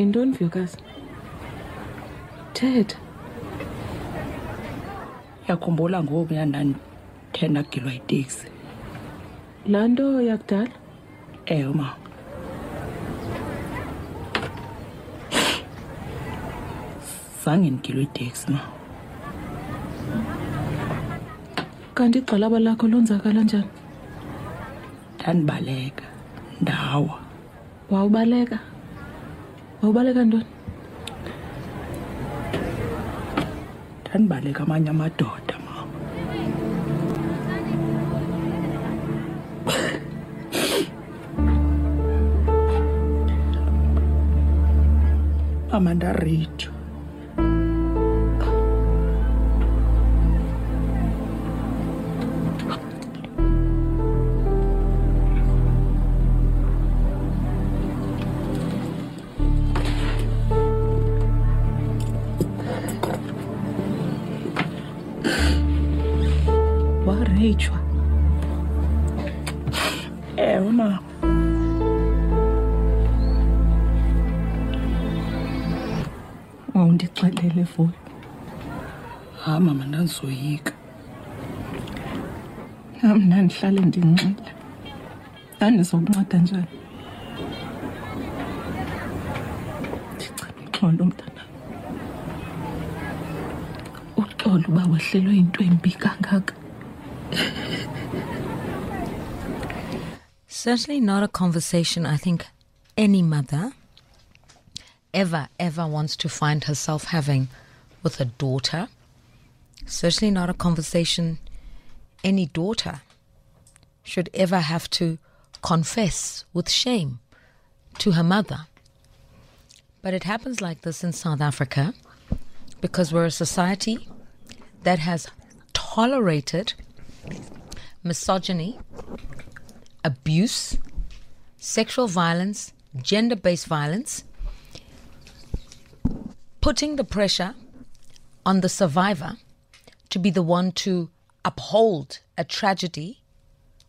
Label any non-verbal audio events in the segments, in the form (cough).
yintoni vuyokazi thetha uyakhumbula ngoku yandandithe ndagilwa yiteksi. Laa nto yakudala? Ewe mama zange ndigilwe iteksi mama kanti igxalaba lakho lonzakala njani? Ndandibaleka. Ndawa. Wawubaleka? mau balik kan Don? Dan balik amanye amadoda mama amanda radio wareyjwa ewe mama wawundixelele vuyo hayi mama ndandizoyika. Nam ndandihlale ndinxile ndandizokunceda njani? Ndicela uxolo mntana. Uxolo uba wehlelwe yinto embi kangaka. Certainly not a conversation I think any mother ever, ever wants to find herself having with a daughter. Certainly not a conversation any daughter should ever have to confess with shame to her mother. But it happens like this in South Africa because we're a society that has tolerated misogyny, abuse, sexual violence, gender based violence, putting the pressure on the survivor to be the one to uphold a tragedy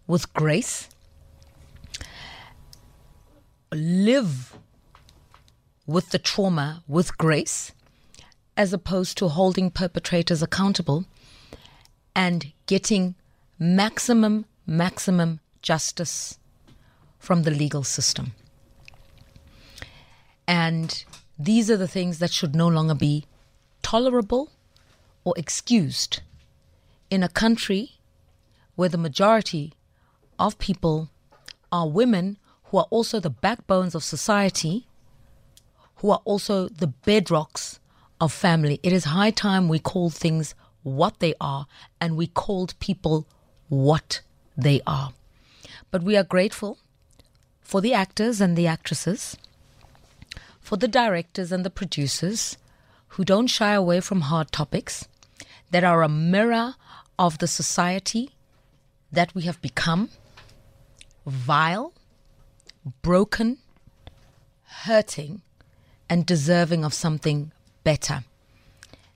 with grace, live with the trauma with grace, as opposed to holding perpetrators accountable and getting maximum, maximum justice from the legal system. And these are the things that should no longer be tolerable or excused in a country where the majority of people are women who are also the backbones of society, who are also the bedrocks of family. It is high time we called things what they are and we called people what they are. But we are grateful for the actors and the actresses, for the directors and the producers who don't shy away from hard topics, that are a mirror of the society that we have become vile, broken, hurting, and deserving of something better.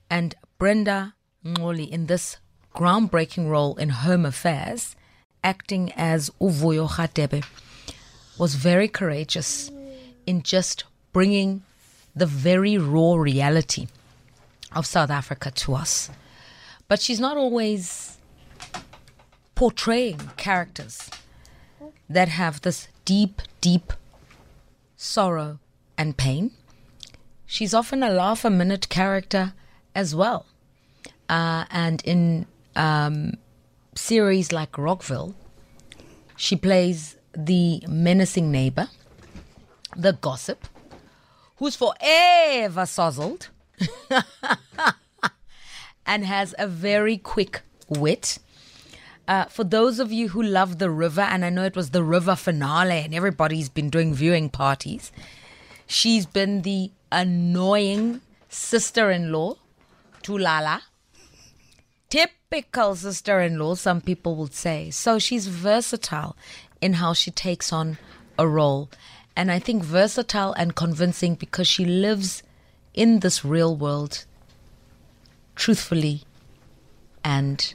And Brenda Ngxoli, in this groundbreaking role in Home Affairs, acting as Uvuyo Khatebe, was very courageous in just bringing the very raw reality of South Africa to us. But she's not always portraying characters that have this deep, deep sorrow and pain. She's often a laugh a minute character as well. Uh, and in um, series like Rockville, she plays the menacing neighbor, the gossip, who's forever sozzled (laughs) and has a very quick wit. Uh, for those of you who love The River, and I know it was the River finale and everybody's been doing viewing parties, She's been the annoying sister in law to Lala. Typical sister in law, some people would say. So she's versatile in how she takes on a role. And I think versatile and convincing because she lives in this real world truthfully and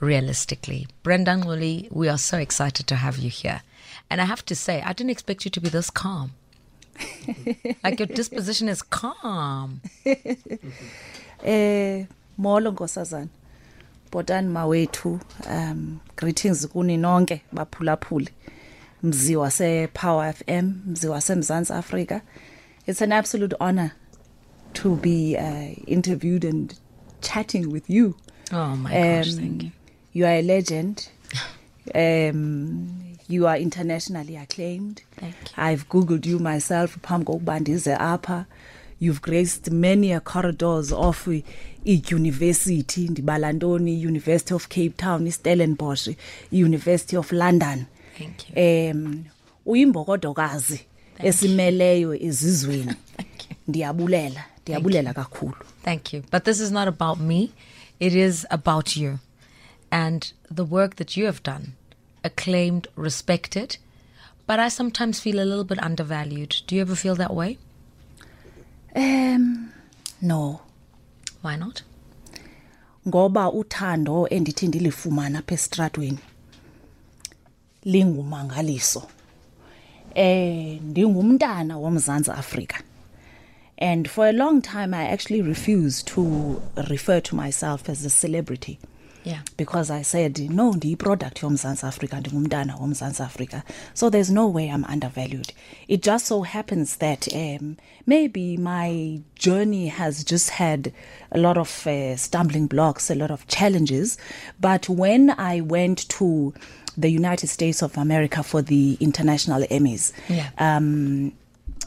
realistically. Brenda Ngxoli, we are so excited to have you here. And I have to say, I didn't expect you to be this calm. (laughs) like your disposition is calm. (laughs) Eh molo nkosazana. Botani mawethu um greetings kuni nonke baphulaphuli. Mzi wase Power FM, mzi wase Mzansi Africa. It's an absolute honor to be uh, interviewed and chatting with you. Oh my gosh, thank you. You are a legend. (laughs) Um you are internationally acclaimed. Thank you. I've googled you myself phambi kokuba ndize apha. You've graced many a corridors of i- i-university ndibala ntoni University of Cape Town, iStellenbosch, University of London. Thank you. Um uyimbokodokazi esimeleyo ezizweni. (laughs) Ndiyabulela, ndiyabulela kakhulu. Thank you. But this is not about me, it is about you and the work that you have done. Acclaimed, respected, but I sometimes feel a little bit undervalued. Do you ever feel that way? Um no. Why not? ngoba uthando endithi ndilifumana apha estratweni lingumangaliso eh ndingumntana womzantsi Afrika and for a long time I actually refused to refer to myself as a celebrity Yeah. because I said no the product yomzantsi afrika ndingumntana womzantsi Africa. so there's no way i'm undervalued it just so happens that um, maybe my journey has just had a lot of uh, stumbling blocks a lot of challenges but when i went to the united states of america for the international emmys Yeah. um,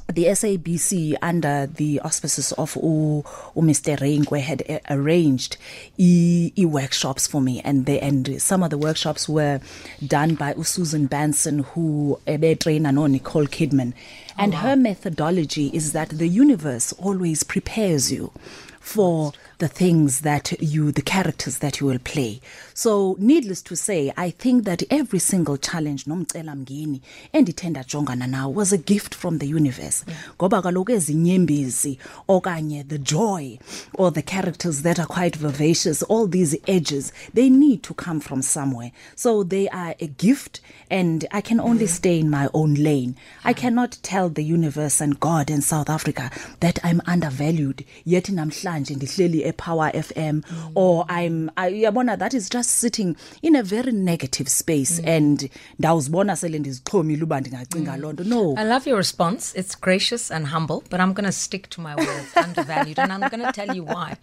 the SABC under the auspices of U, U Mr. Reinkwe had arranged e, e workshops for me and they, and some of the workshops were done by Susan Batson who ebe trainer no Nicole Kidman and oh, her methodology is that the universe always prepares you for the things that you the characters that you will play. So needless to say i think that every single challenge nomcela mngeni endithe ndajongana nawo was a gift from the universe. Ngoba kaloku ezinyembezi okanye the joy or the characters that are quite vivacious all these edges they need to come from somewhere. So they are a gift and i can only mm-hmm. stay in my own lane. I cannot tell the universe and god in south africa that i'm undervalued yet namhlanje ndihleli epower fm or i'm I- uyabona that is just sitting in a very negative space and ndawuzibona sele ndizixhomile uba ndingacinga loo nto no I love your response. It's gracious and humble, but I'm going to stick to my words, (laughs) undervalued. And I'm going to tell you why.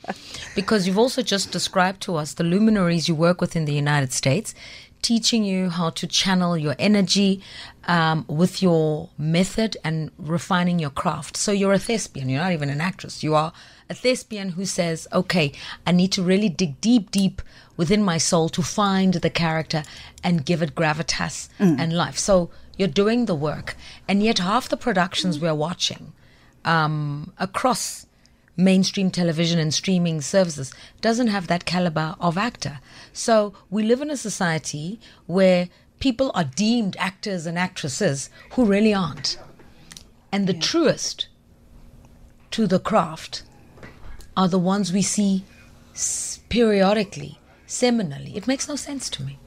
Because you've also just described to us the luminaries you work with in the United States, teaching you how to channel your energy um, with your method and refining your craft. So you're a thespian, you're not even an actress. You are a thespian who says, okay, I need to really dig deep, deep within my soul to find the character and give it gravitas and life. So you're doing the work, and yet half the productions we're watching um, across mainstream television and streaming services doesn't have that caliber of actor. So we live in a society where people are deemed actors and actresses who really aren't. And the truest to the craft are the ones we see periodically, seminally. It makes no sense to me.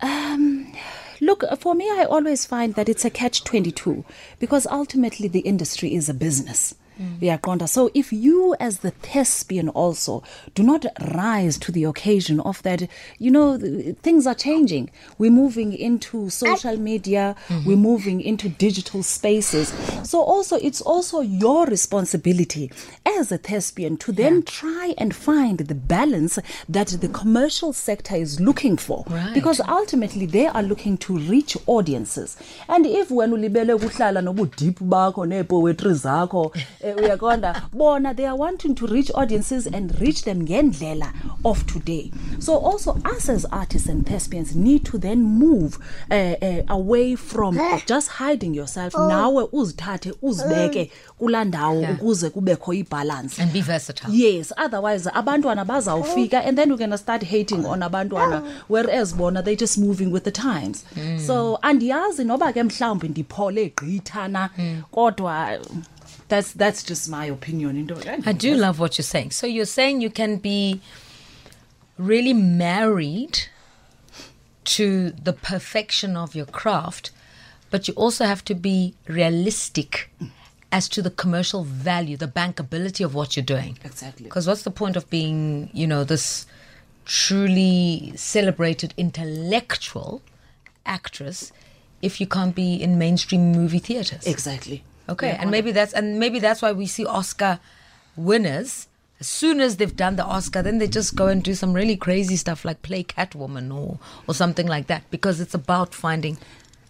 Um, look, uh, for me, I always find that it's a catch 22 because ultimately the industry is a business. Mm. Uyaqonda. So if you as the thespian also do not rise to the occasion of that, you know, things are changing. We're moving into social media, mm-hmm. we're moving into digital spaces. So also it's also your responsibility as a thespian to then try and find the balance that the commercial sector is looking for. Right. Because ultimately they are looking to reach audiences and if wena ulibele kuhlala nobudeep bakho neepoetry zakho eh, uyaqonda bona they are wanting to reach audiences and reach them ngendlela of today. So also us as artists and thespians need to then move uh, uh, away from just hiding yourself. Nawe uzithathe uzibeke kulaa ndawo Yeah. ukuze kubekho ibalance. And be versatile. yes otherwise abantwana bazawufika and then we're gonna start hating on abantwana whereas bona they just moving with the times. So andiyazi noba ke mhlawumbi ndiphole gqitha na kodwa that's that's just my opinion I do love what you're saying. So you're saying you can be really married to the perfection of your craft, but you also have to be realistic as to the commercial value, the bankability of what you're doing. Exactly. Because what's the point of being, you know, this truly celebrated intellectual actress if you can't be in mainstream movie theaters? exactly Okay, Yeah, and maybe that's and maybe that's why we see Oscar winners. As soon as they've done the Oscar, then they just go and do some really crazy stuff like play Catwoman or or something like that because it's about finding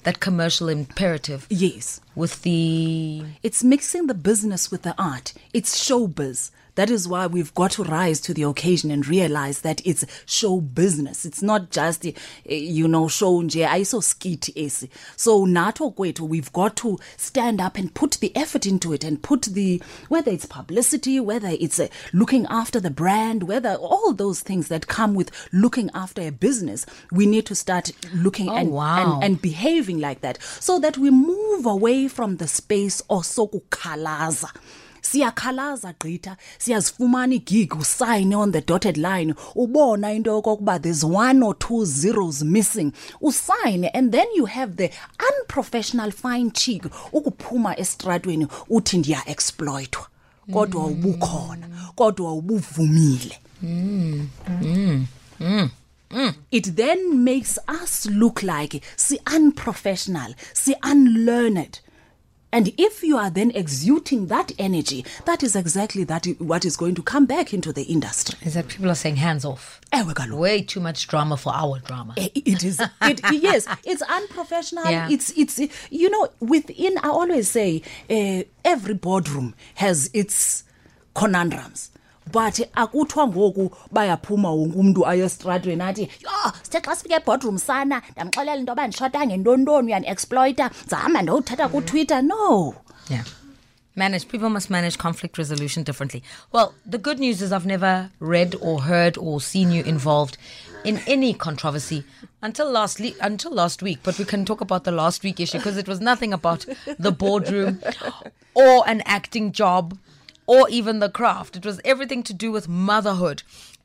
that commercial imperative yes with the it's mixing the business with the art. It's showbiz. That is why we've got to rise to the occasion and realize that it's show business. It's not just, eh, you know, show nje ayiso skit esi. So nato kwethu, we've got to stand up and put the effort into it and put the, whether it's publicity, whether it's uh, looking after the brand, whether all those things that come with looking after a business, we need to start looking Oh, and, wow. and, and behaving like that so that we move away from the space osokukhalaza siyakhalaza gqitha. Siyazifumana igig usayine on the dotted line. Ubona into yokokuba there's one or two zeros missing. Usayine and then you have the unprofessional fine cheek ukuphuma estratweni uthi ndiya-exploitwa. Kodwa ubukhona kodwa ubuvumile it then makes us look like si unprofessional, si unlearned. And if you are then exuding that energy, that is exactly that what is going to come back into the industry. is that people are saying hands off. Kaloku. Way too much drama for our drama. Eh, It is. It, (laughs) yes, it's unprofessional. Yeah. It's it's you know within. I always say uh, every boardroom has its conundrums. But akuthiwa ngoku bayaphuma wonke umntu aye estratweni athi yho sithe xa sifike eboardroom sana ndamxelela into yoba ndishota ngentontoni uyandi-exploita ndizahamba ndowuthatha kutwitter no Yeah. Manage people must manage conflict resolution differently. Well, the good news is I've never read or heard or seen you involved in any controversy until last le- until last week. But we can talk about the last week issue because it was nothing about the boardroom (laughs) or an acting job or even the craft. It was everything to do with motherhood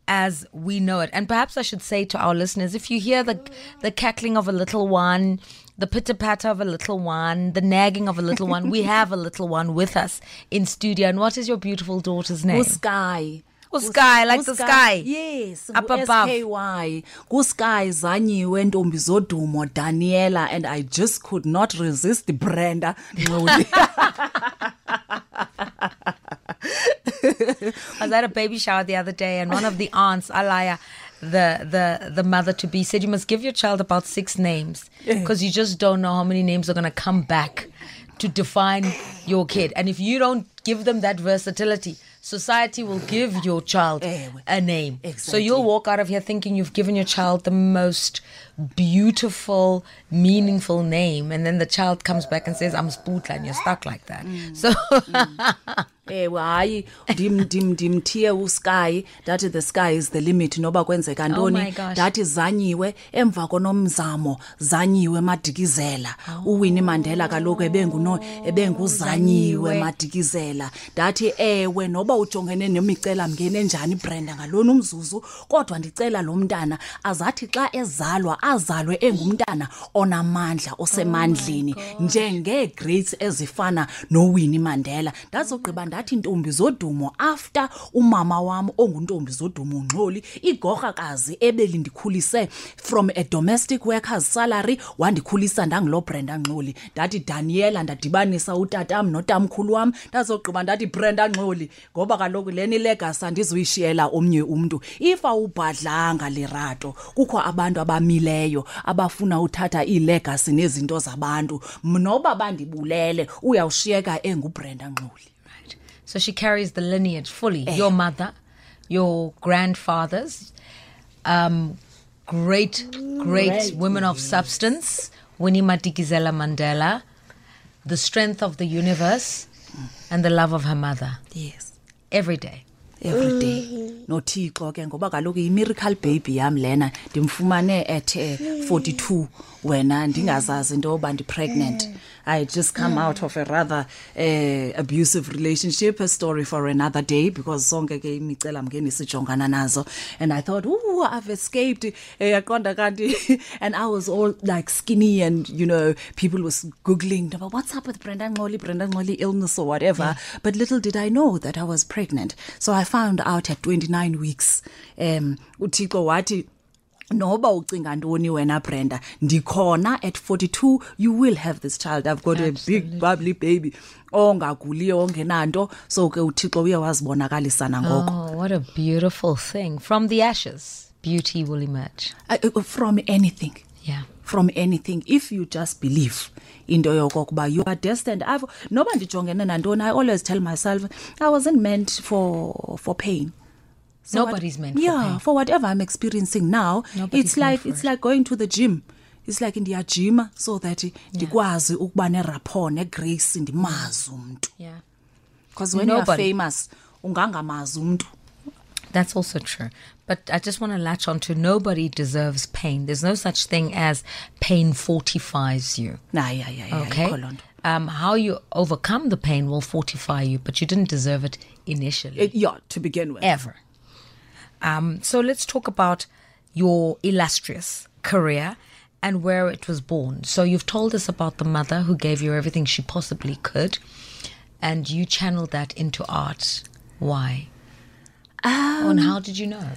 as we know it. And perhaps I should say to our listeners, if you hear the the cackling of a little one, the pitter patter of a little one, the nagging of a little one, we have a little one with us in studio. And what is your beautiful daughter's name? usky sky like the sky. yes Up above. sky kusky zanyiwe ntombi zodumo daniela and i just could not resist brenda. (laughs) I was at a baby shower the other day, and one of the aunts, Alaya, the the the mother to be, said you must give your child about six names because you just don't know how many names are going to come back to define your kid, and if you don't give them that versatility. Society will give your child a name. So you'll walk out of here thinking you've given your child the most beautiful, meaningful name, and then the child comes back and says, "I'm Spootla," and you're stuck like that. Mm. So mm. eh, ewe hayi ndim- ndim- ndimthiye usky ndathi the sky is the limit noba kwenzeka Oh ntoni? ndathi zanyiwe. Emva konomzamo zanyiwe madikizela. Oh. Uwinnie mandela kaloku ebenguzanyiwe Zanyiwe. madikizela. Ndathi ewe noba ujongene nemicelamngeni enjani brenda? Ngalona umzuzu kodwa ndicela lo mntana azathi xa ezalwa azalwe engumntana onamandla osemandleni njengee-greats ezifana nowinnie mandela. Ndazogqiba ndathi ntombi zodumo after umama wam onguntombi zodumo ngxoli igorhakazi ebelindikhulise from a domestic workers salary wandikhulisa ndanguloo brenda ngxoli ndathi daniela ndadibanisa utatam notamkhulu wam. Ndazogqiba ndathi brenda ngxoli ngoba kaloku lena ilegasi andizuyishiyela omnye umntu. If awubhadlanga lirato kukho abantu abamileyo abafuna uthatha iilegasi nezinto zabantu. Noba bandibulele uyawushiyeka engubrenda ngxoli So she carries the lineage fully. Your mother, your grandfathers, um, great, great. women of substance, Winnie Madikizela Mandela, the strength of the universe, and the love of her mother. Yes. Every day. Every day. Nothixo ke ngoba kaloku yi-miracle baby yam lena ndimfumane at eh, 42 wena ndingazazi into yoba ndi-pregnant. I just come out of a rather uh, abusive relationship a story for another day because sonke ke imicelamngeni sijongana nazo. And i thought ooh i've escaped. Eh, yaqonda kanti (laughs) and i was all like skinny and you know people was googling about what's up with brenda Ngxoli, brenda Ngxoli illness or whatever. But little did i know that i was pregnant. So i found out at 29 weeks um uthixo wathi noba ucinga ntoni wena brenda ndikhona at 42 you will have this child i've got a big bubbly baby ongaguliyo ongenanto so ke uthixo uye wazibonakalisa nangoko Oh, what a beautiful thing. From the ashes, beauty will emerge. Uh, from anything Yeah. From anything if you just believe into yokokuba you are destined I've, noba ndijongene nantoni i always tell myself i wasn't meant for for pain So what- Nobody's meant for yeah pain. for whatever i'm experiencing now Nobody's it's like it's it. like going to the gym it's like ndiyajima so that ndikwazi ukuba nerapport negrace ndimazi umntu Yeah. because when you're Nobody. famous ungangamazi umntu That's also true. But I just want to latch on to nobody deserves pain. There's no such thing as pain fortifies you. nah yeah yeah yeah Okay. ikho loo nto. Um, how you overcome the pain will fortify you, but you didn't deserve it initially. Eh, yeah to begin with ever. Um, so let's talk about your illustrious career and where it was born. So you've told us about the mother who gave you everything she possibly could, and you channeled that into art. Why? and how did you know?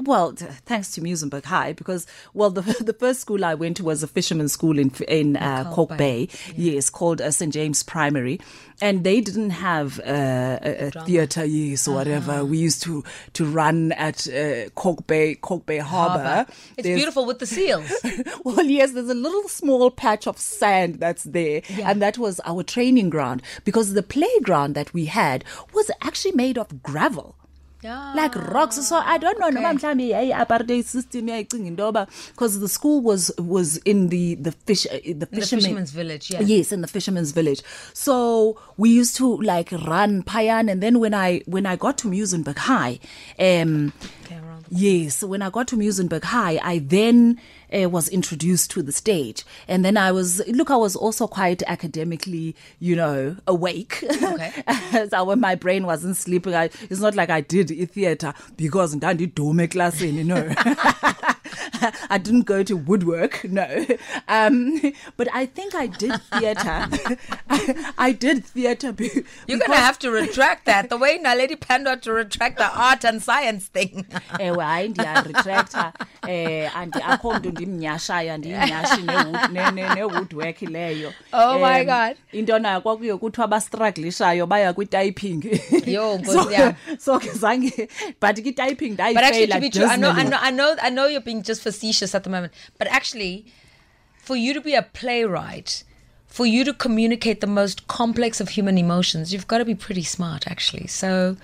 Well, th- thanks to Muizenberg High, because well, the (laughs) the first school I went to was a fisherman's school in in uh, Kalk Bay. Bay, yes, called uh, St James Primary, and they didn't have uh, a, a theatre, yes, or whatever. We used to to run at uh, Kalk Bay, Kalk Bay Harbour. It's There's- beautiful with the seals. (laughs) well, yes, there's a little small patch of sand that's there, Yeah. and that was our training ground because the playground that we had was actually made of gravel. Like rocks. So i don't know noma mhlambi yayi apartheid system yayicinga into yoba because the school was was in the the fish uh, the the fisherman's village, yeah. yes in the fisherman's village. So we used to like run payan and then when i when i got to muizenberg high um Yes, when I got to Muizenberg High, I then uh, was introduced to the stage. And then I was, look, I was also quite academically, you know, awake. Okay. (laughs) so when my brain wasn't sleeping, I, it's not like I did i- theatre because class, you no. (laughs) (laughs) I didn't go to woodwork, no. Um, but I think I did theatre. I, (laughs) I did theatre. Be- You're going to have to retract that. The way Naledi Pandor had to retract the art and science thing. ewe hayi ndiyaretracta eh andi akho mntu ndimnyashayo andiyinyashi ne-wood- ne- ne- ne-woodwork leyo Oh my God. into nayo kwakuyo kuthiwa abastruglishayo baya kwi-typing (laughs) Yo, so, so ke zange but ke-typing But actually, to be true, I know, I know, I know, I know you're being just facetious at the moment. But actually, for you to be a playwright, for you to communicate the most complex of human emotions, you've got to be pretty smart, actually. So,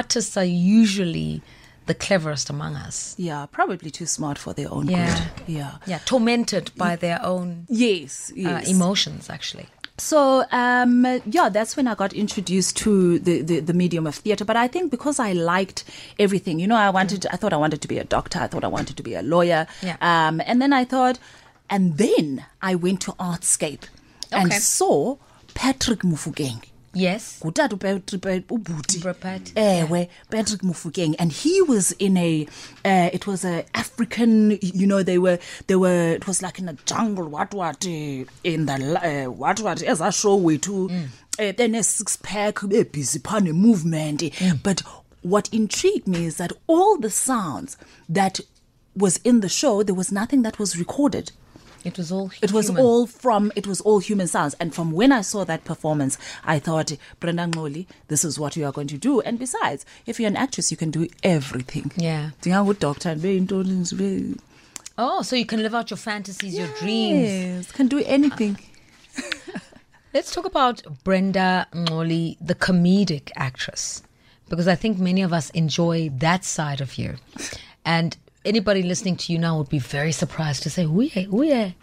artists are usually the cleverest among us. yeah probably too smart for their own Yeah. good yeah Yeah, tormented by their own yes uh, yes emotions, actually. So um, yeah, that's when I got introduced to the, the, the medium of theatre. But I think because I liked everything, you know, I wanted, I thought I wanted to be a doctor. I thought I wanted to be a lawyer. Yeah. Um, and then I thought, and then I went to Artscape and saw Patrick Mofokeng. Yes. ngutata Upat, ewe Patrick Mofokeng and he was in a uh, it was a African you know they were they were it was like in a jungle what what uh, in the uh, what what as a show wethu uh, then a six pack be busy phane movement. But what intrigued me is that all the sounds that was in the show there was nothing that was recorded It was all it was human. all from it was all human sounds and from when i saw that performance i thought brenda Ngxoli, this is what you are going to do and besides if you're an actress you can do everything Yeah. ndingangudoctor ndibe yintoni ndibe Oh, so you can live out your fantasies, your dreams. yes can do anything (laughs) Let's talk about Brenda Ngxoli, the comedic actress, because I think many of us enjoy that side of you. And anybody listening to you now would be very surprised to say, "We, we,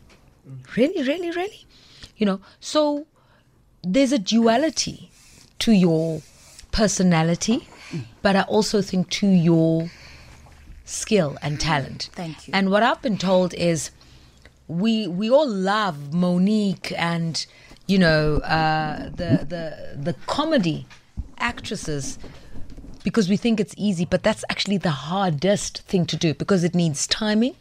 really, really, really," you know. So there's a duality to your personality, but I also think to your skill and talent. Thank you. And what I've been told is we we all love Monique and you know uh, the the the comedy actresses because we think it's easy, but that's actually the hardest thing to do because it needs timing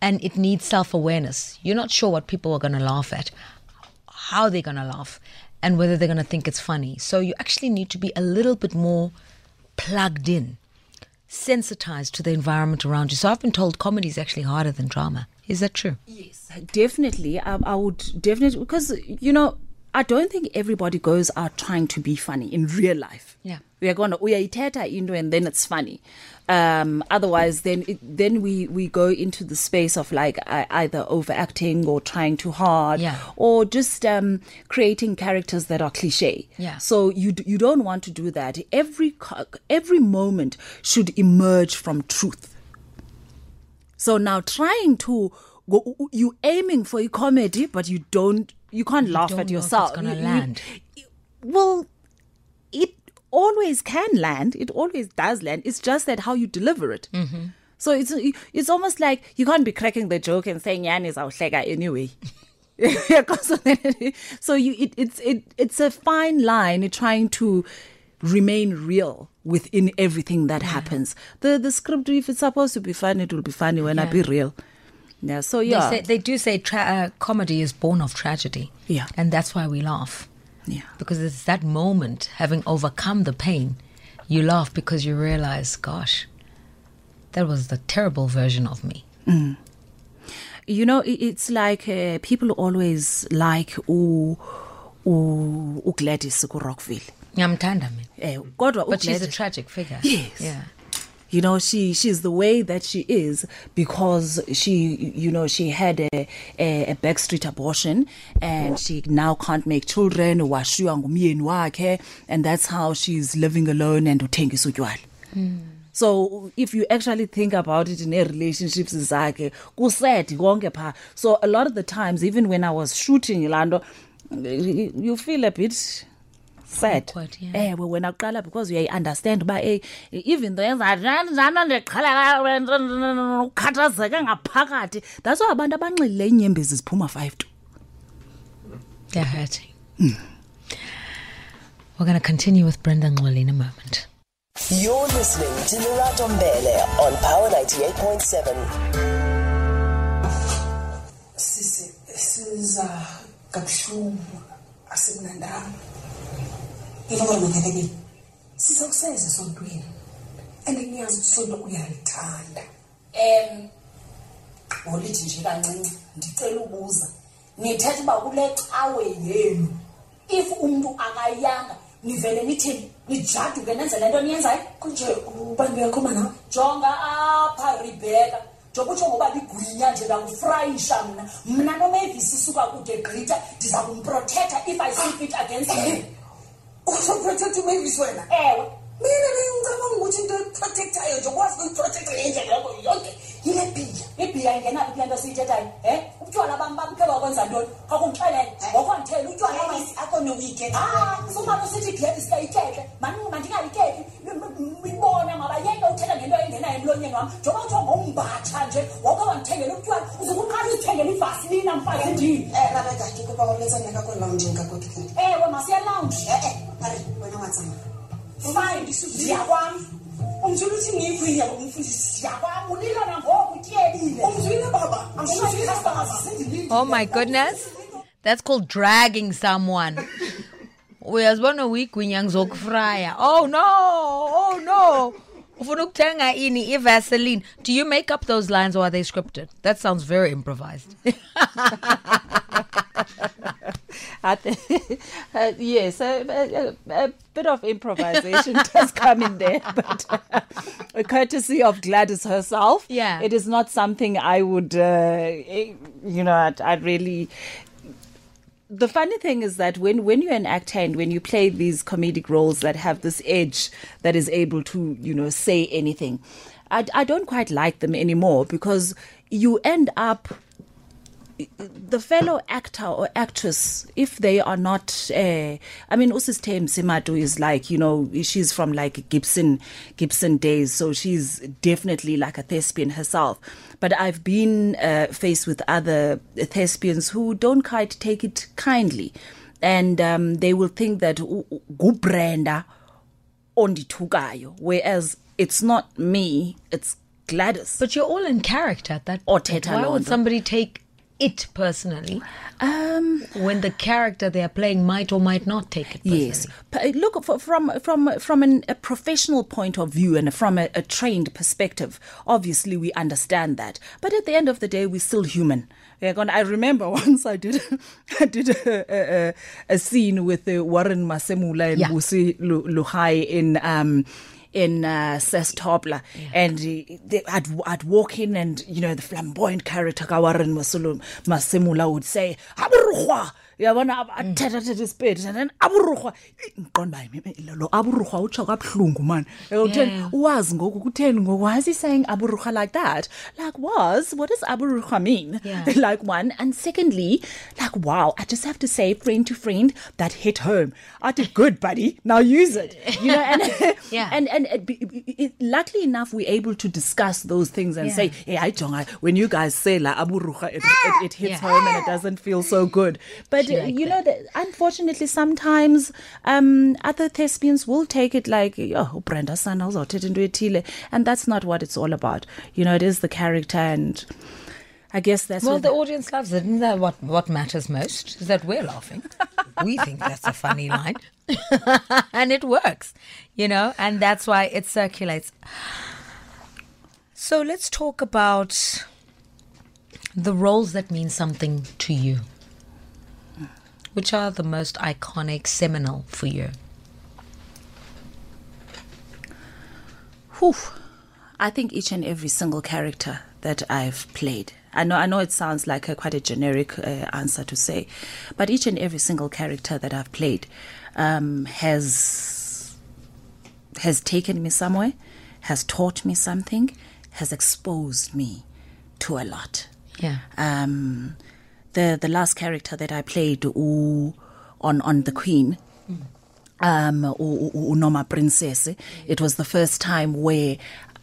and it needs self awareness. You're not sure what people are going to laugh at, how they're going to laugh, and whether they're going to think it's funny. So you actually need to be a little bit more plugged in, sensitized to the environment around you. So I've been told comedy is actually harder than drama. Is that true? Yes, definitely. I, I would definitely because you know I don't think everybody goes out trying to be funny in real life. Yeah. We are going to we are uyayithetha into and then it's funny. Um, otherwise, then it, then we we go into the space of like uh, either overacting or trying too hard, Yeah. or just um, creating characters that are cliche. Yeah. So you d- you don't want to do that. Every every moment should emerge from truth. So now trying to go, you aiming for a comedy, but you don't, you can't laugh don't at know if it's yourself. gonna You- you- land. well, always can land. It always does land. It's just that how you deliver it. Mm-hmm. So it's it's almost like you can't be cracking the joke and saying "Yan is our awuhleka anyway." (laughs) so you it, it's it it's a fine line trying to remain real within everything that happens. The the script, if it's supposed to be funny, it will be funny when I be real. Yeah. So yeah. They, say, they do say tra- uh, comedy is born of tragedy. Yeah. And that's why we laugh. Yeah. Because it's that moment, having overcome the pain, you laugh because you realize, gosh, that was the terrible version of me. you know it's like uh, people always like u uGladys ku Rockville Ngiyamthanda mina. eh kodwa But she's a tragic figure. Yes. Yeah. You know she she's the way that she is because she you know she had a a, a backstreet abortion and she now can't make children. Washiywa ngumyeni wakhe and that's how she's living alone and uthengisa utywala hmm. so if you actually think about it in a relationships zakhe kused konke pha. So a lot of the times even when i was shooting lando you feel a bit sad Awkward, yeah. ewe wena kuqala because uyayi-understand uba ey even though yenza njani njani ndiqhala ukhathazeka ngaphakathi that's why abantu abanxilileyo iinyembezi ziphuma five to They're hurting. We're going to continue with Brenda Ngxoli in a moment. You're listening to Lerato Mbele on Power 98.7. sisi siza kabuhlungu asekunandanga into kwalumekelekile sizokuseza esontweni. And ngiyazi ukuthi isonto uyalithanda um ngolithi nje kancinci ndicela ubuza nithetha uba kule cawe yenu if umntu akayanga nivele nithini nijaduke nenze le nto niyenzayo? Kunje ubantu uyakhoma nawe? Jonga apha rebeka njokutsho ngoba ligwinya nje ndakufrayisha mna. Mna nomavis isuka kude gqitha ndiza kumprotektha if i see fit against him uzoprotektha umavis wena ewe eh, mina bengicabanga ukuthi into eprotektayo nje ukwazi ukuyiprotektha ngendlela yako yonke yile bhiya. Ibhiya ingenaphi kule nto siyithethayo um ubutywala bam babukhe bakwenza ntoni? Khakundixelele ngokwandithela utywala akonowike sumane usithi igebi sikayityetle mandingayityethi ibona mabayeke uthetha ngento engenayo emlonyeni wam njengoba kuthiwa ngombatsha nje woke wandithengela utywala uzukuqala uzithengela ivasilina mfazi ndini? ewe Oh my goodness. That's called dragging someone. uyazibona uyigwinya ngizokufraya. Oh no. Oh no. Ukuthenga ini ivaseline. Do you make up those lines or are they scripted? That sounds very improvised (laughs) (laughs) uh, yes, a, a, a bit of improvisation (laughs) does come in there, (laughs) but uh, courtesy of Gladys herself. Yeah. it is not something I would, uh, eh, you know, I'd, I'd really. the funny thing is that when, when you're an actor and when you play these comedic roles that have this edge that is able to, you know, say anything, I, I don't quite like them anymore because you end up the fellow actor or actress, if they are not, uh, I mean, Usistem Simatu is like, you know, she's from like Gibson, Gibson days, so she's definitely like a thespian herself. But I've been uh, faced with other thespians who don't quite take it kindly, and um, they will think that Gubrenda ondithukayo, whereas it's not me, it's Gladys. But you're all in character at that Or. Teta Why would somebody take it personally Um, when the character they are playing might or might not take it personally? Yes, P- look from from from an, a professional point of view and from a, a trained perspective. Obviously, we understand that, but at the end of the day, we're still human. Yeah, I remember (laughs) once I did I did a, a, a scene with uh, Warren Masemula and Yeah. Busi Lurayi in. Um, in uh, Ses' Top La, and uh, they, I'd, I'd walk in, and you know the flamboyant character Kawaran Masulu Masemula would say. Yabona mm. athetha thetha isipedi and then aburugwa ngiqonda uba lo aburugwa utsho kabuhlungu mani utheni? Uwazi ngoku kutheni ngoku? Why is he saying aburugwa like that? Like was what does aburugwa mean? Yeah. (laughs) like one and secondly like wow i just have to say friend to friend that hit home. I did good buddy. Now use it. You know and (laughs) Yeah. and and it, it, luckily enough we're able to discuss those things and Yeah. say hey I when you guys say la aburugwa it, it, it hits Yeah. home and it doesn't feel so good. But She liked you it. know that unfortunately sometimes um other thespians will take it like oh Brenda uzawuthetha into ethile and that's not what it's all about you know it is the character and I guess that's Well, the audience loves it. Isn't that what, what matters most? Is that we're laughing. (laughs) we think that's a funny line. (laughs) and it works, you know, and that's why it circulates. So let's talk about the roles that mean something to you. Which are the most iconic, seminal for you? Whew. I think each and every single character that I've played. I know, I know it sounds like a quite a generic uh, answer to say, but each and every single character that I've played um, has has taken me somewhere, has taught me something, has exposed me to a lot. Yeah. Um, the the last character that I played u, on on the Queen, um, Unoma Princess. It was the first time where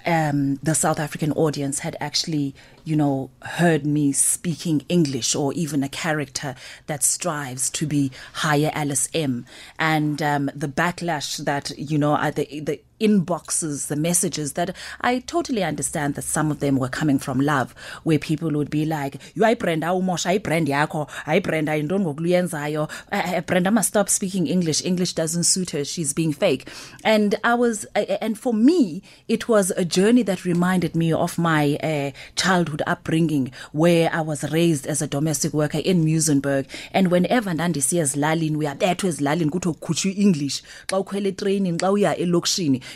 um, the South African audience had actually, you know, heard me speaking English or even a character that strives to be higher Alice M. And um, the backlash that, you know, uh, the, the inboxes, the messages that I totally understand that some of them were coming from love, where people would be like, you ayi Brenda umosha ayi brand ayi Brenda yintoni ngokuluyenzayo, Eh, eh, Brenda must stop speaking English, English doesn't suit her, she's being fake. And I was, and for me, it was a journey that reminded me of my uh, childhood upbringing, where I was raised as a domestic worker in Muizenberg. And whenever ndandisiya ezilalini, uyabethwa ezilalini kuthiwa kukhutshwa i-English. Xa ukhwela etreyinini, xa uya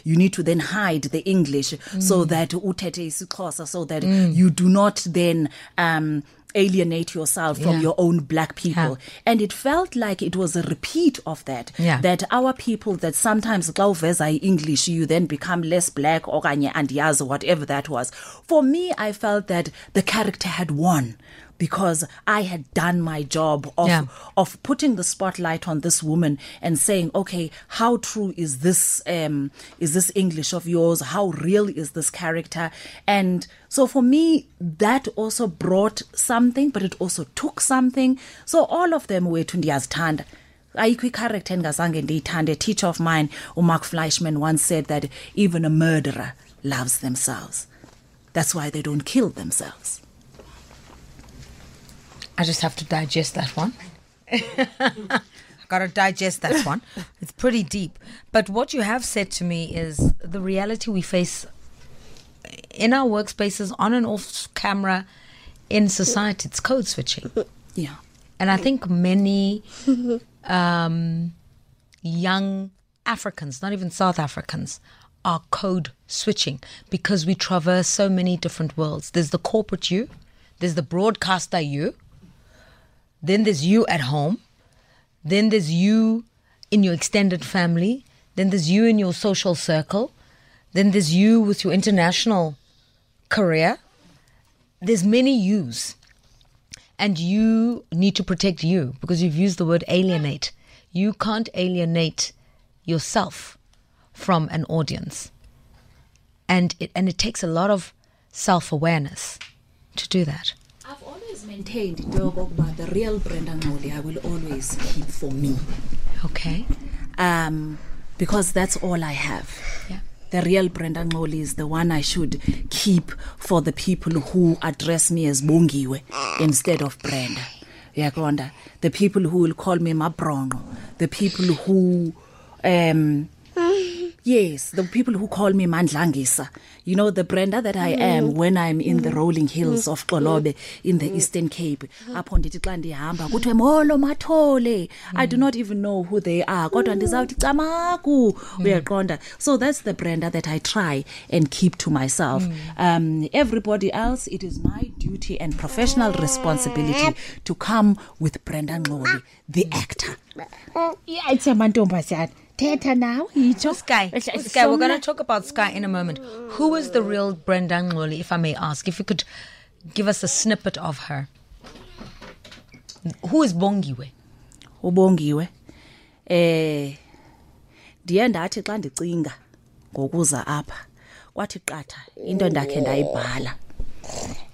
you need to then hide the English so that uthethe isiXhosa so that you do not then um alienate yourself from your own black people. Yeah. and it felt like it was a repeat of that Yeah. that our people that sometimes xa uveza english you then become less black or okanye andiyazi whatever that was. For me i felt that the character had won because I had done my job of Yeah. of putting the spotlight on this woman and saying, okay, how true is this um, is this English of yours? How real is this character? And so for me, that also brought something, but it also took something. So all of them were ndiyazithanda. ayikho icharacter endingazange ndiyithande a teacher of mine umark fleishman once said that even a murderer loves themselves that's why they don't kill themselves I just have to digest that one. I (laughs) gotta digest that one. It's pretty deep. But what you have said to me is the reality we face in our workspaces, on and off camera, in society. It's code switching. yeah And I think many um, young Africans, not even South Africans, are code switching because we traverse so many different worlds. There's the corporate you, there's the broadcaster you, then there's you at home, Then there's you in your extended family. Then there's you in your social circle. Then there's you with your international career. There's many yous. And you need to protect you because you've used the word alienate. You can't alienate yourself from an audience. And it, and it takes a lot of self awareness to do that. Maintained about the real Brenda Ngxoli I will always keep for me. Okay. Um, because that's all I have. Yeah. The real Brenda Ngxoli is the one I should keep for the people who address me as Bongiwe instead of Brenda. Yakonda. The people who will call me Mabrongo. The people who um Yes, the people who call me Mandlangisa. You know, the Brenda that I am mm. when I'm in the mm. rolling hills of mm. Xolobe in the Eastern Cape. Upon ndithi xa ndihamba kuthiwe molo mathole. I do not even know who they are. Kodwa ndizawuthi camaku. Uyaqonda. So that's the Brenda that I try and keep to myself. Um everybody else it is my duty and professional responsibility to come with Brenda Ngxoli, the actor. yayithi amantombazana thetha nawe yitsho Sky, Sky, we're going to talk about Sky in a moment. Who is the real Brenda Ngxoli, if I may ask? If you could give us a snippet of her. Who is Bongiwe? ubongiwe eh ndiye ndathi xa ndicinga ngokuza apha kwathi qatha into ndakhe ndayibhala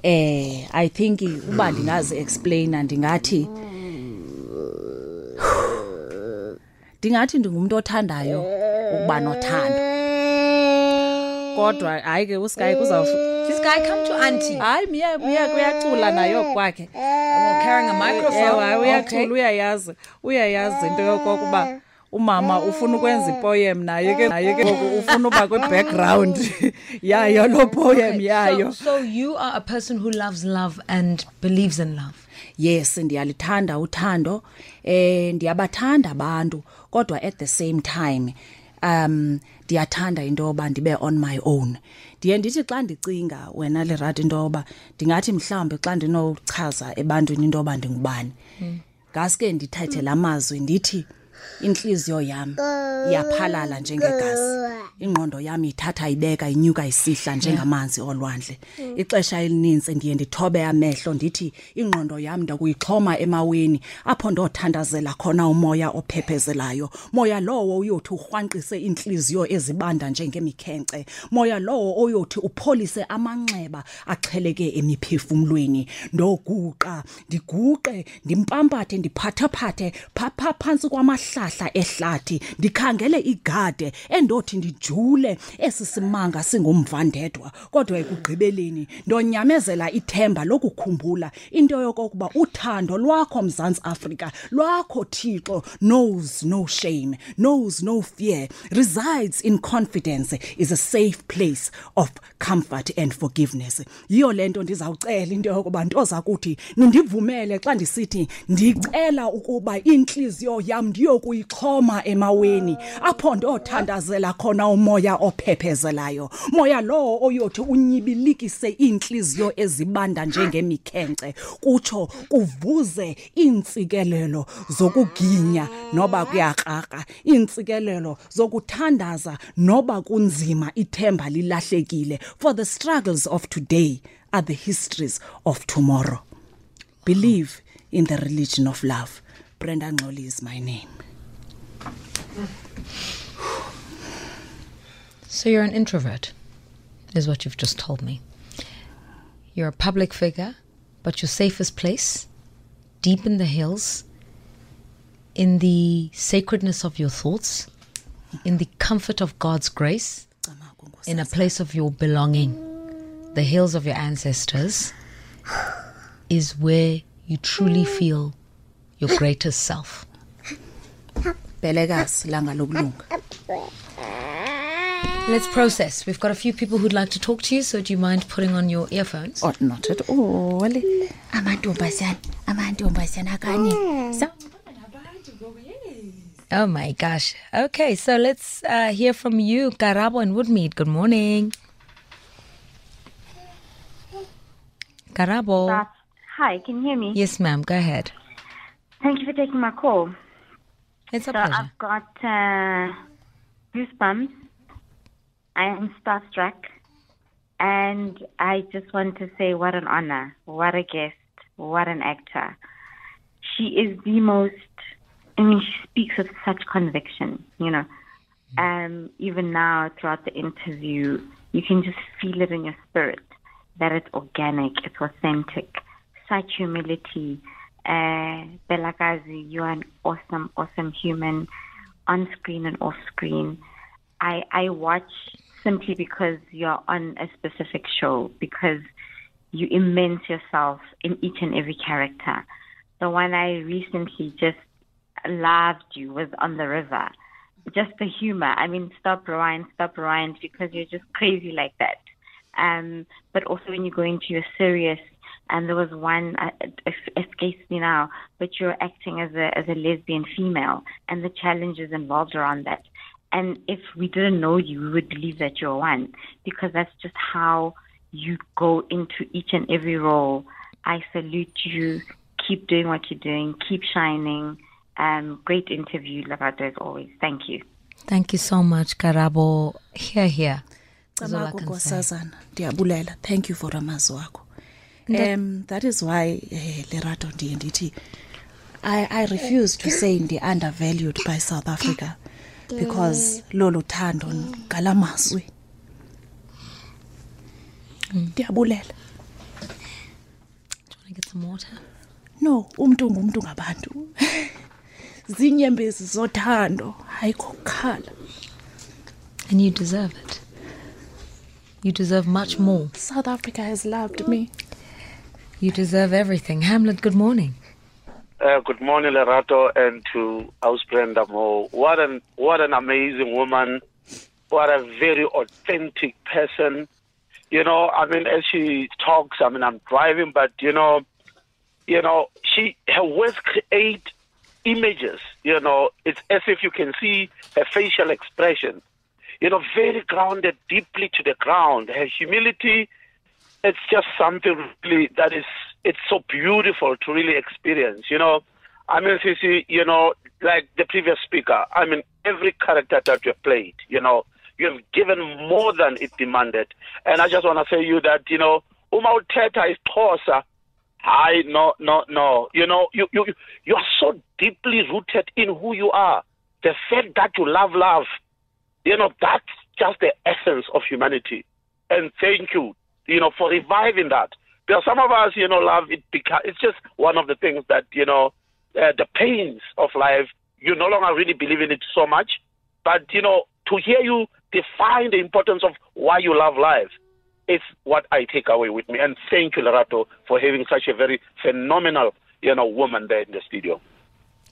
eh i think uba ndingazi explainer ndingathi ndingathi ndingumuntu othandayo ukuba nothando kodwa hayi ke usky kuzawuf Sky, come to Auntie. hayi miya miya kuyacula nayo kwakhe We're carrying a microphone. ewe hayi uyacula Okay. uyayazi uyayazi into yokokuba umama ufuna ukwenza ipoem naye ke naye ke ngoku ufuna uba kwi-background (laughs) yayo loo poem yayo So, so you are a person who loves love and believes in love. yes ndiyalithanda uthando eh ndiyabathanda abantu kodwa at the same time um ndiyathanda into yoba ndibe on my own. Ndiye ndithi xa ndicinga wena lerato into yoba ndingathi mhlawumbi xa ndinochaza ebantwini into yoba ndingubani ngaske ndithethe la mazwi ndithi intliziyo yam iyaphalala njengegazi. Ingqondo yam ithatha ibeka inyuka isihla njengamanzi olwandle. Ixesha elinintsi ndiye ndithobe amehlo ndithi ingqondo yam ndakuyixhoma emaweni apho ndothandazela khona umoya ophephezelayo moya lowo uyothi urhwanqise iintliziyo ezibanda njengemikhenkce moya lowo oyothi upholise amanxeba aqheleke emiphefumlweni. Ndoguqa ndiguqe ndimpampathe ndiphathaphathe phapha phantsi kwamahlahla ehlathi ndikhangele igade endothi ndijule esi simanga singumvandedwa. Kodwa ekugqibeleni ndonyamezela ithemba lokukhumbula into yokokuba uthando lwakho mzantsi afrika lwakho thixo. Knows no shame knows no fear resides in confidence is a safe place of comfort and forgiveness. Yiyo le nto ndizawucela into yokuba nto zakuthi nindivumele xa ndisithi ndicela ukuba intliziyo yam ndiyokuyixhoma emaweni apho ndothandazela khona umoya ophephezelayo moya lowo oyothi unyibilikise iintliziyo ezibanda njengemikhenkce kutsho kuvuze iintsikelelo zokuginya noba kuyakraka iintsikelelo zokuthandaza noba kunzima ithemba lilahlekile for the struggles of today are the histories of tomorrow. Believe in the religion of love. Brenda ngxoli is my name. So you're an introvert, is what you've just told me. You're a public figure, but your safest place, deep in the hills, in the sacredness of your thoughts, in the comfort of God's grace, in a place of your belonging, the hills of your ancestors, is where you truly feel your greatest self. Bhelekazi langa lokulunga Let's process. We've got a few people who'd like to talk to you, so do you mind putting on your earphones? or not at all amantombazana amantombazana kanye Sa- Oh my gosh. Okay, so let's uh, hear from you, Karabo and Woodmead. Good morning. Karabo. Hi, can you hear me? Yes, ma'am. Go ahead. Thank you for taking my call. It's a So pleasure. I've got uh, goosebumps. I am starstruck. And I just want to say what an honor, what a guest, what an actor. She is the most, I mean, she speaks with such conviction, you know. Um, even now, throughout the interview, you can just feel it in your spirit that it's organic, it's authentic, such humility. Uh, Belagazi, you are an awesome, awesome human on screen and off screen. I, I watch simply because you're on a specific show, because you immerse yourself in each and every character. The one I recently just loved you was on the river. Just the humor. I mean, stop, rewind, stop, rewind, because you're just crazy like that. Um, but also when you go into your serious, and there was one uh, it escapes me now, but you're acting as a as a lesbian female, and the challenges involved around that. And if we didn't know you, we would believe that you're one, because that's just how you go into each and every role. I salute you. Keep doing what you're doing. Keep shining. Um, great interview, Lerato, as always. Thank you. Thank you so much, Karabo. Here, here. That's all I Camako can say. Nkosazana, ndiyabulela. Thank you for amazwi Um, that is why eh, Lerato ndiye ndithi I, I refuse to say ndi undervalued by South Africa because lolo thando ngalamazwi. Ndiyabulela. Do you want to get some water? No, umuntu ngumuntu ngabantu. Zinyembezi zothando, hayikho. And you deserve it. You deserve much more. South Africa has loved me. You deserve everything. Hamlet, good morning. Uh, good morning, Lerato, and to House Brenda Moore. What an what an amazing woman! What a very authentic person. You know, I mean, as she talks, I mean, I'm driving, but you know, you know, she her words create images. You know, it's as if you can see her facial expression. You know, very grounded, deeply to the ground. Her humility, it's just something really that is it's so beautiful to really experience you know? I mean Sisi, you know like the previous speaker i mean every character that you played you know you have given more than it demanded. And i just want to say you that you know uma uthetha isixhosa hayi no no no. You know you you you are so deeply rooted in who you are. The fact that you love love you know that's just the essence of humanity. And thank you you know, for reviving that. Because some of us, you know, love it because it's just one of the things that, you know, uh, the pains of life, you no longer really believe in it so much. But, you know, to hear you define the importance of why you love life, is what I take away with me. And thank you, Lerato, for having such a very phenomenal, you know, woman there in the studio.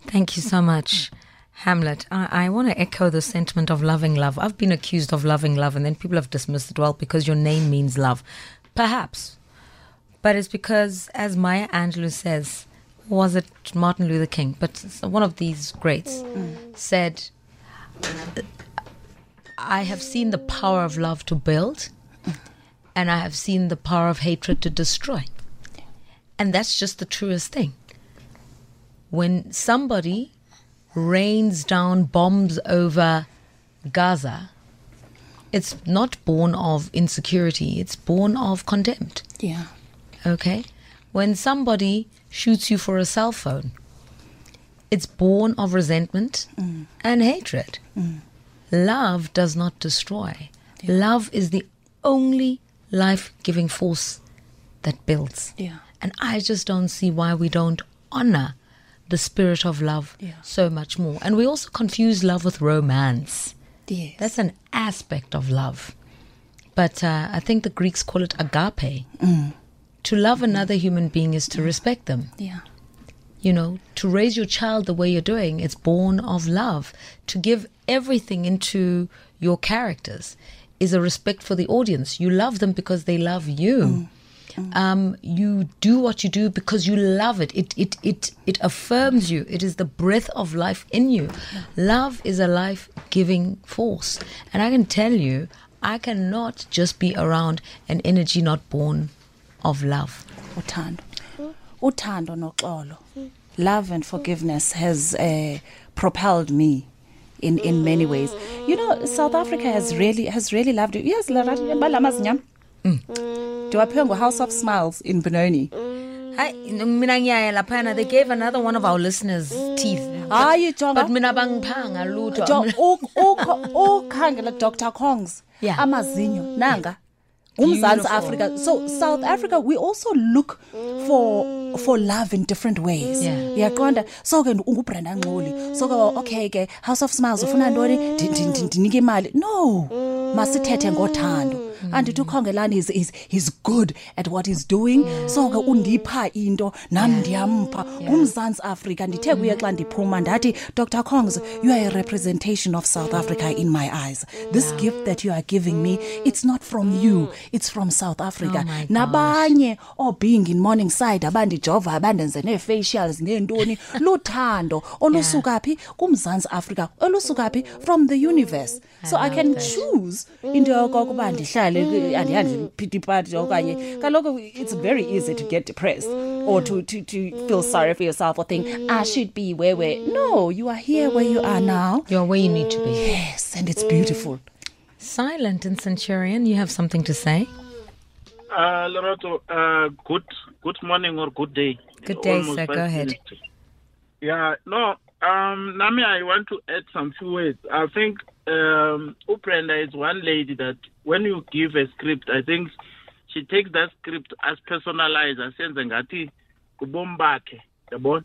Thank you so much, Hamlet. I, I want to echo the sentiment of loving love. I've been accused of loving love, and then people have dismissed it well because your name means love. Perhaps. But it's because, as Maya Angelou says, was it Martin Luther King? But one of these greats mm. said, I have seen the power of love to build, and I have seen the power of hatred to destroy. And that's just the truest thing. When somebody rains down bombs over Gaza, it's not born of insecurity, it's born of contempt. Yeah. Okay? When somebody shoots you for a cell phone, it's born of resentment mm. and hatred. Mm. Love does not destroy. Love is the only life giving force that builds. Yeah. And I just don't see why we don't honor the spirit of love Yeah. so much more. And we also confuse love with romance. Yes. That's an aspect of love. But uh, I think the Greeks call it agape. Mm. To love mm-hmm. another human being is to respect them. yeah. You know, to raise your child the way you're doing, it's born of love. To give everything into your characters is a respect for the audience. You love them because they love you. Mm. Um, you do what you do because you love it. It it it it affirms you. It is the breath of life in you. Love is a life-giving force, and I can tell you, I cannot just be around an energy not born of love. uthando uthando noxolo love and forgiveness has uh, propelled me in in many ways. You know, South Africa has really has really loved you. Yes, Balamazinyam. Do I pay House of Smiles in Benoni? Hayi mina ngiyaya laphana they gave another one of our listeners teeth. Mm. Hayi jonga. But mina bangiphanga lutho. Ukhangela Dr Kongs Yeah. amazinyo nanga umzansi Africa so South Africa we also look for for love in different ways Yeah. yaqonda so ke ungubrenda Ngxoli so ke okay ke House of Smiles ufuna ntoni Ndi- ndi- ndi- ndinike imali no masithethe ngothando andithi ukhongelani is is he's good at what he's doing. So ke undipha into nam ndiyampa umzansi Africa ndithe kuye xa ndiphuma ndathi Dr Kongs you are a representation of South Africa in my eyes. This gift that you are giving me it's not from you it's from South Africa. Oh nabanye oh, obing in morningside abandijova abandenze nee facials neentoni (laughs) luthando. Olusuka phi? Kumzansi Africa olusuka phi? From the universe. So i can choose into yokokuba ndihlale kwi- andihambi pity party okanye kaloku it's very easy to get depressed or to to to feel sorry for yourself or think i should be where where no you are here where you are now You're where you need to be. yes and it's beautiful Silent and Centurion, you have something to say? Uh, Lerato, uh, good good morning or good day. Good day, Almost sir. Go ahead. minutes. Yeah, no, um, Nami, I want to add some few words. I think um, Uprenda is one lady that when you give a script, I think she takes that script as personalized, as ngati kubombake, yabona?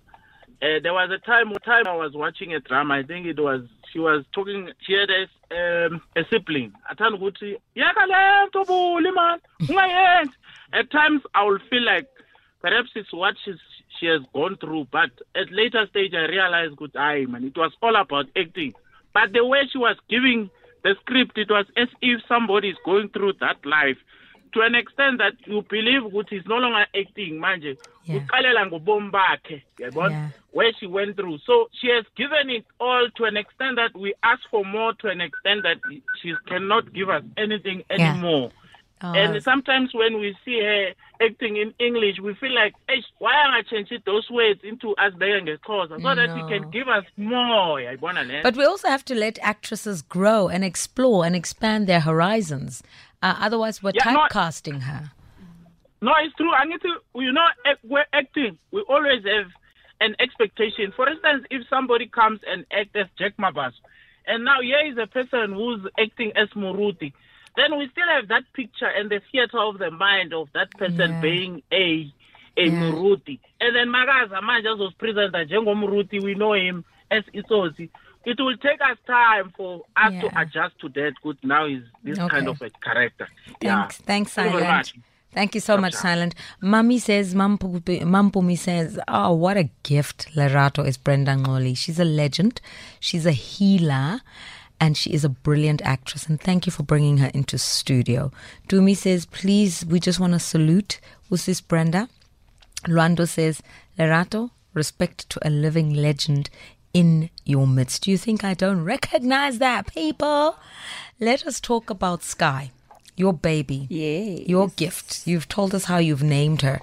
Uh, there was a time time I was watching a drama. I think it was she was talking. She had a um, a sibling. At times I will feel like perhaps it's what she's she has gone through, but at later stage I realized good aye man, it was all about acting. But the way she was giving the script, it was as if somebody is going through that life. To an extent that you believe ukuthi he's no longer acting manje. Uqalela ngobomi bakhe, yabona? Where she went through. So she has given it all to an extent that we ask for more to an extent that she cannot give us anything Yeah. anymore. Oh, And sometimes when we see her acting in English, we feel like, "Eish, why am I changing those words into us being a cause so that No. we can give us more? But we also have to let actresses grow and explore and expand their horizons. Uh, otherwise, we're Yeah, no- typecasting her. No, it's true. I need to, you know, we're acting. We always have an expectation. For instance, if somebody comes and acts as Jack Mabas, and now here is a person who's acting as Muruti, then we still have that picture and the theater of the mind of that person Yeah. being a a Yeah. Muruti. And then Magaza manje was present Jengo Muruti, we know him as Isosi. It will take us time for us Yeah. to adjust to that. Good, now is this kind of a character. Thanks, yeah. thanks, Thank you very Silent. much. Thank you so much, Silent. Mummy says, Mampumi says, oh, what a gift Lerato is Brenda Ngxoli. She's a legend. She's a healer. And she is a brilliant actress. And thank you for bringing her into studio. Dumi says, please, we just want to salute Usis Brenda. Luando says, Lerato, respect to a living legend in your midst. Do you think I don't recognize that, people? Let us talk about Sky, your baby. Yes. Your gift. You've told us how you've named her.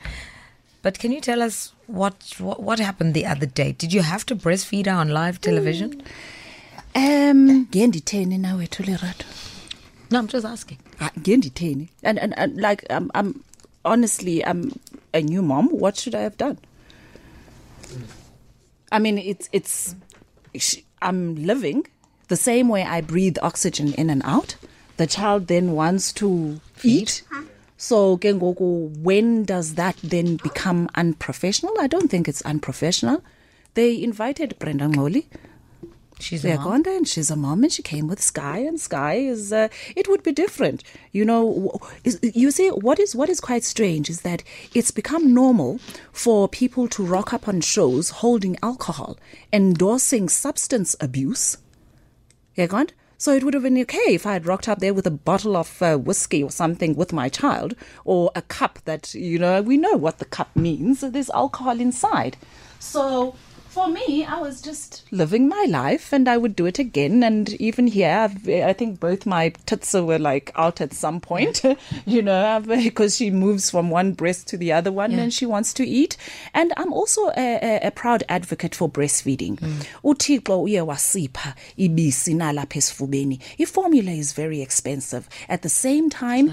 But can you tell us what, what what happened the other day? Did you have to breastfeed her on live television? Mm. Um ngenditheni nawe Thulerato No, I'm just asking. Ah, ngenditheni and, and and like I'm I'm honestly I'm a new mom. What should I have done? I mean it's it's I'm living the same way I breathe oxygen in and out. The child then wants to eat. So ke ngoku when does that then become unprofessional? I don't think it's unprofessional. They invited Brenda Ngxoli She's mom. Gonda, and she's a mom, and she came with Sky, and Sky is. Uh, it would be different, you know. Is, you see, what is what is quite strange is that it's become normal for people to rock up on shows holding alcohol, endorsing substance abuse. Yeah, Gonda. So it would have been okay if I had rocked up there with a bottle of uh, whiskey or something with my child, or a cup that you know we know what the cup means. There's alcohol inside, so For me, I was just living my life and I would do it again. And even here, I've, I think both my tits were like out at some point, (laughs) you know, because (laughs) she moves from one breast to the other one Yeah. and she wants to eat. And I'm also a, a, a proud advocate for breastfeeding. Mm. uthixo uye wasipha ibisi nalapha esifubeni i-formula is very expensive at the same time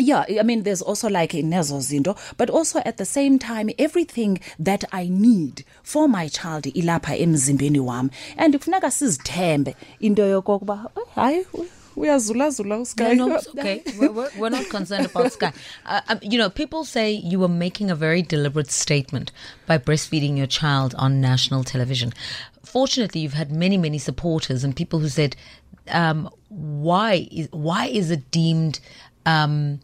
yeah i mean there's also like nezo Zindo, but also at the same time everything that i need for my child ilapha emzimbeni wam and kufuneka sizithembe into yokokuba "Eh, hayi uyazulazula usky No, no, (laughs) okay. We're, we're, we're not concerned about Sky. Uh, um, you know, people say you were making a very deliberate statement by breastfeeding your child on national television. Fortunately, you've had many, many supporters and people who said, um, "Why is why is it deemed um,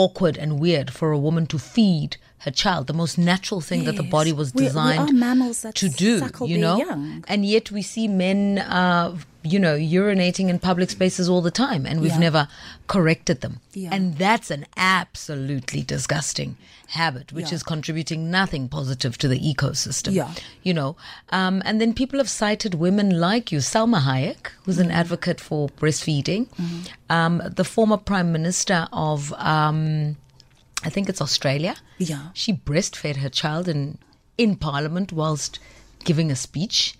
awkward and weird for a woman to feed?" Her child, the most natural thing that the body was We- we designed mammals to do, you know, young. and yet we see men, uh, you know, urinating in public spaces all the time, and we've Yeah. never corrected them. Yeah. And that's an absolutely disgusting habit, which Yeah. is contributing nothing positive to the ecosystem. Yeah. You know, um, and then people have cited women like you, Salma Hayek, who's Mm-hmm. an advocate for breastfeeding, um, the former prime minister of, um, I think it's Australia. Yeah. She breastfed her child in, in parliament whilst giving a speech.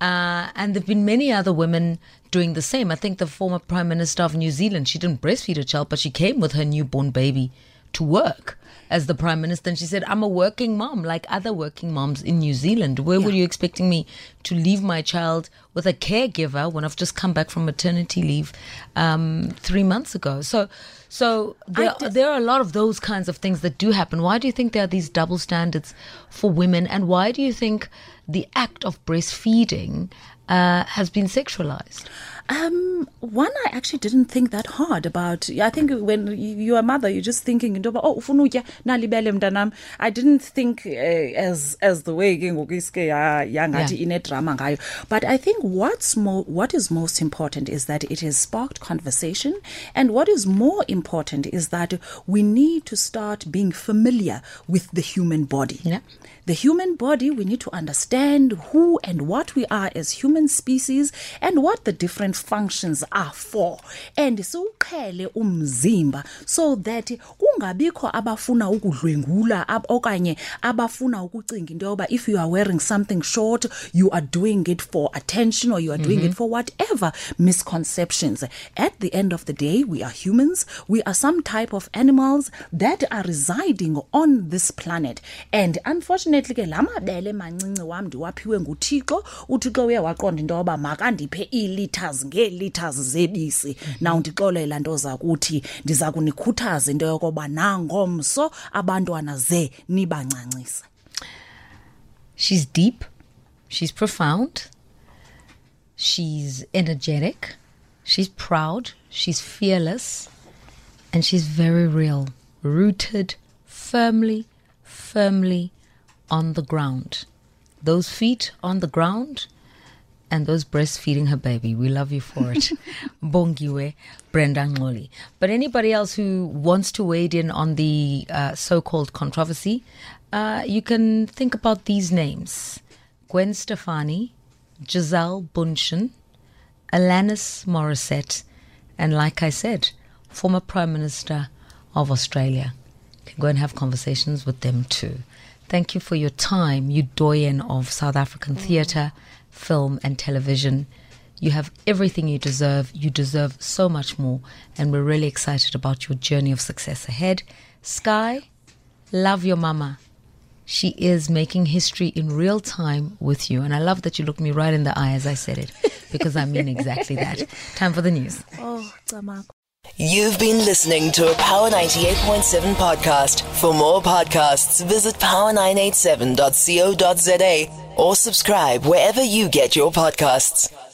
Uh, and there have been many other women doing the same. I think the former Prime Minister of New Zealand, she didn't breastfeed her child, but she came with her newborn baby to work as the Prime Minister. And she said, I'm a working mom, like other working moms in New Zealand. Where were you expecting me to leave my child with a caregiver when I've just come back from maternity leave um, three months ago? So, so there, there are a lot of those kinds of things that do happen. Why do you think there are these double standards for women? And why do you think the act of breastfeeding uh, has been sexualized? Um, one, I actually didn't think that hard about. I think when you- you're a mother, you're just thinking oh, ufuna ukutya nalibele mntanam. I didn't think uh, as as the way iske ya- yangathi inedrama ngayo. But I think what's more, what is most important is that it has sparked conversation, and what is more important is that we need to start being familiar with the human body. Yeah. The human body, we need to understand who and what we are as human species and what the different functions are for. And siwuqhele umzimba so that kungabikho abafuna ukudlwengula ab- okanye abafuna ukucinga into yoba if you are wearing something short, you are doing it for attention or you are doing it for whatever misconceptions. At the end of the day, we are humans. We are some type of animals that are residing on this planet. And unfortunately ke la mabele mancinci wam ndiwaphiwe nguthixo uthixo uye waqonda into yoba makandiphe ii-liters zebisi nawundixolela nto zakuthi ndiza kunikhuthaza into nangomso abantwana ze nibancancise She's deep, she's profound, she's energetic, she's proud, she's fearless, and she's very real, rooted firmly, firmly on the ground. Those feet on the ground and those breastfeeding her baby. We love you for it. (laughs) Bongiwe Brenda Ngxoli. But anybody else who wants to wade in on the uh, so called controversy, uh, you can think about these names Gwen Stefani, Gisele Bündchen, Alanis Morissette, and like I said, former Prime Minister of Australia. You can go and have conversations with them too. Thank you for your time, you doyen of South African theatre, film, and television. You have everything you deserve. You deserve so much more. And we're really excited about your journey of success ahead. Sky, love your mama. She is making history in real time with you. And I love that you looked me right in the eye as I said it, because I mean exactly that. Time for the news. oh Camako. You've been listening to a Power 98.7 podcast. For more podcasts, visit power987.co.za or subscribe wherever you get your podcasts.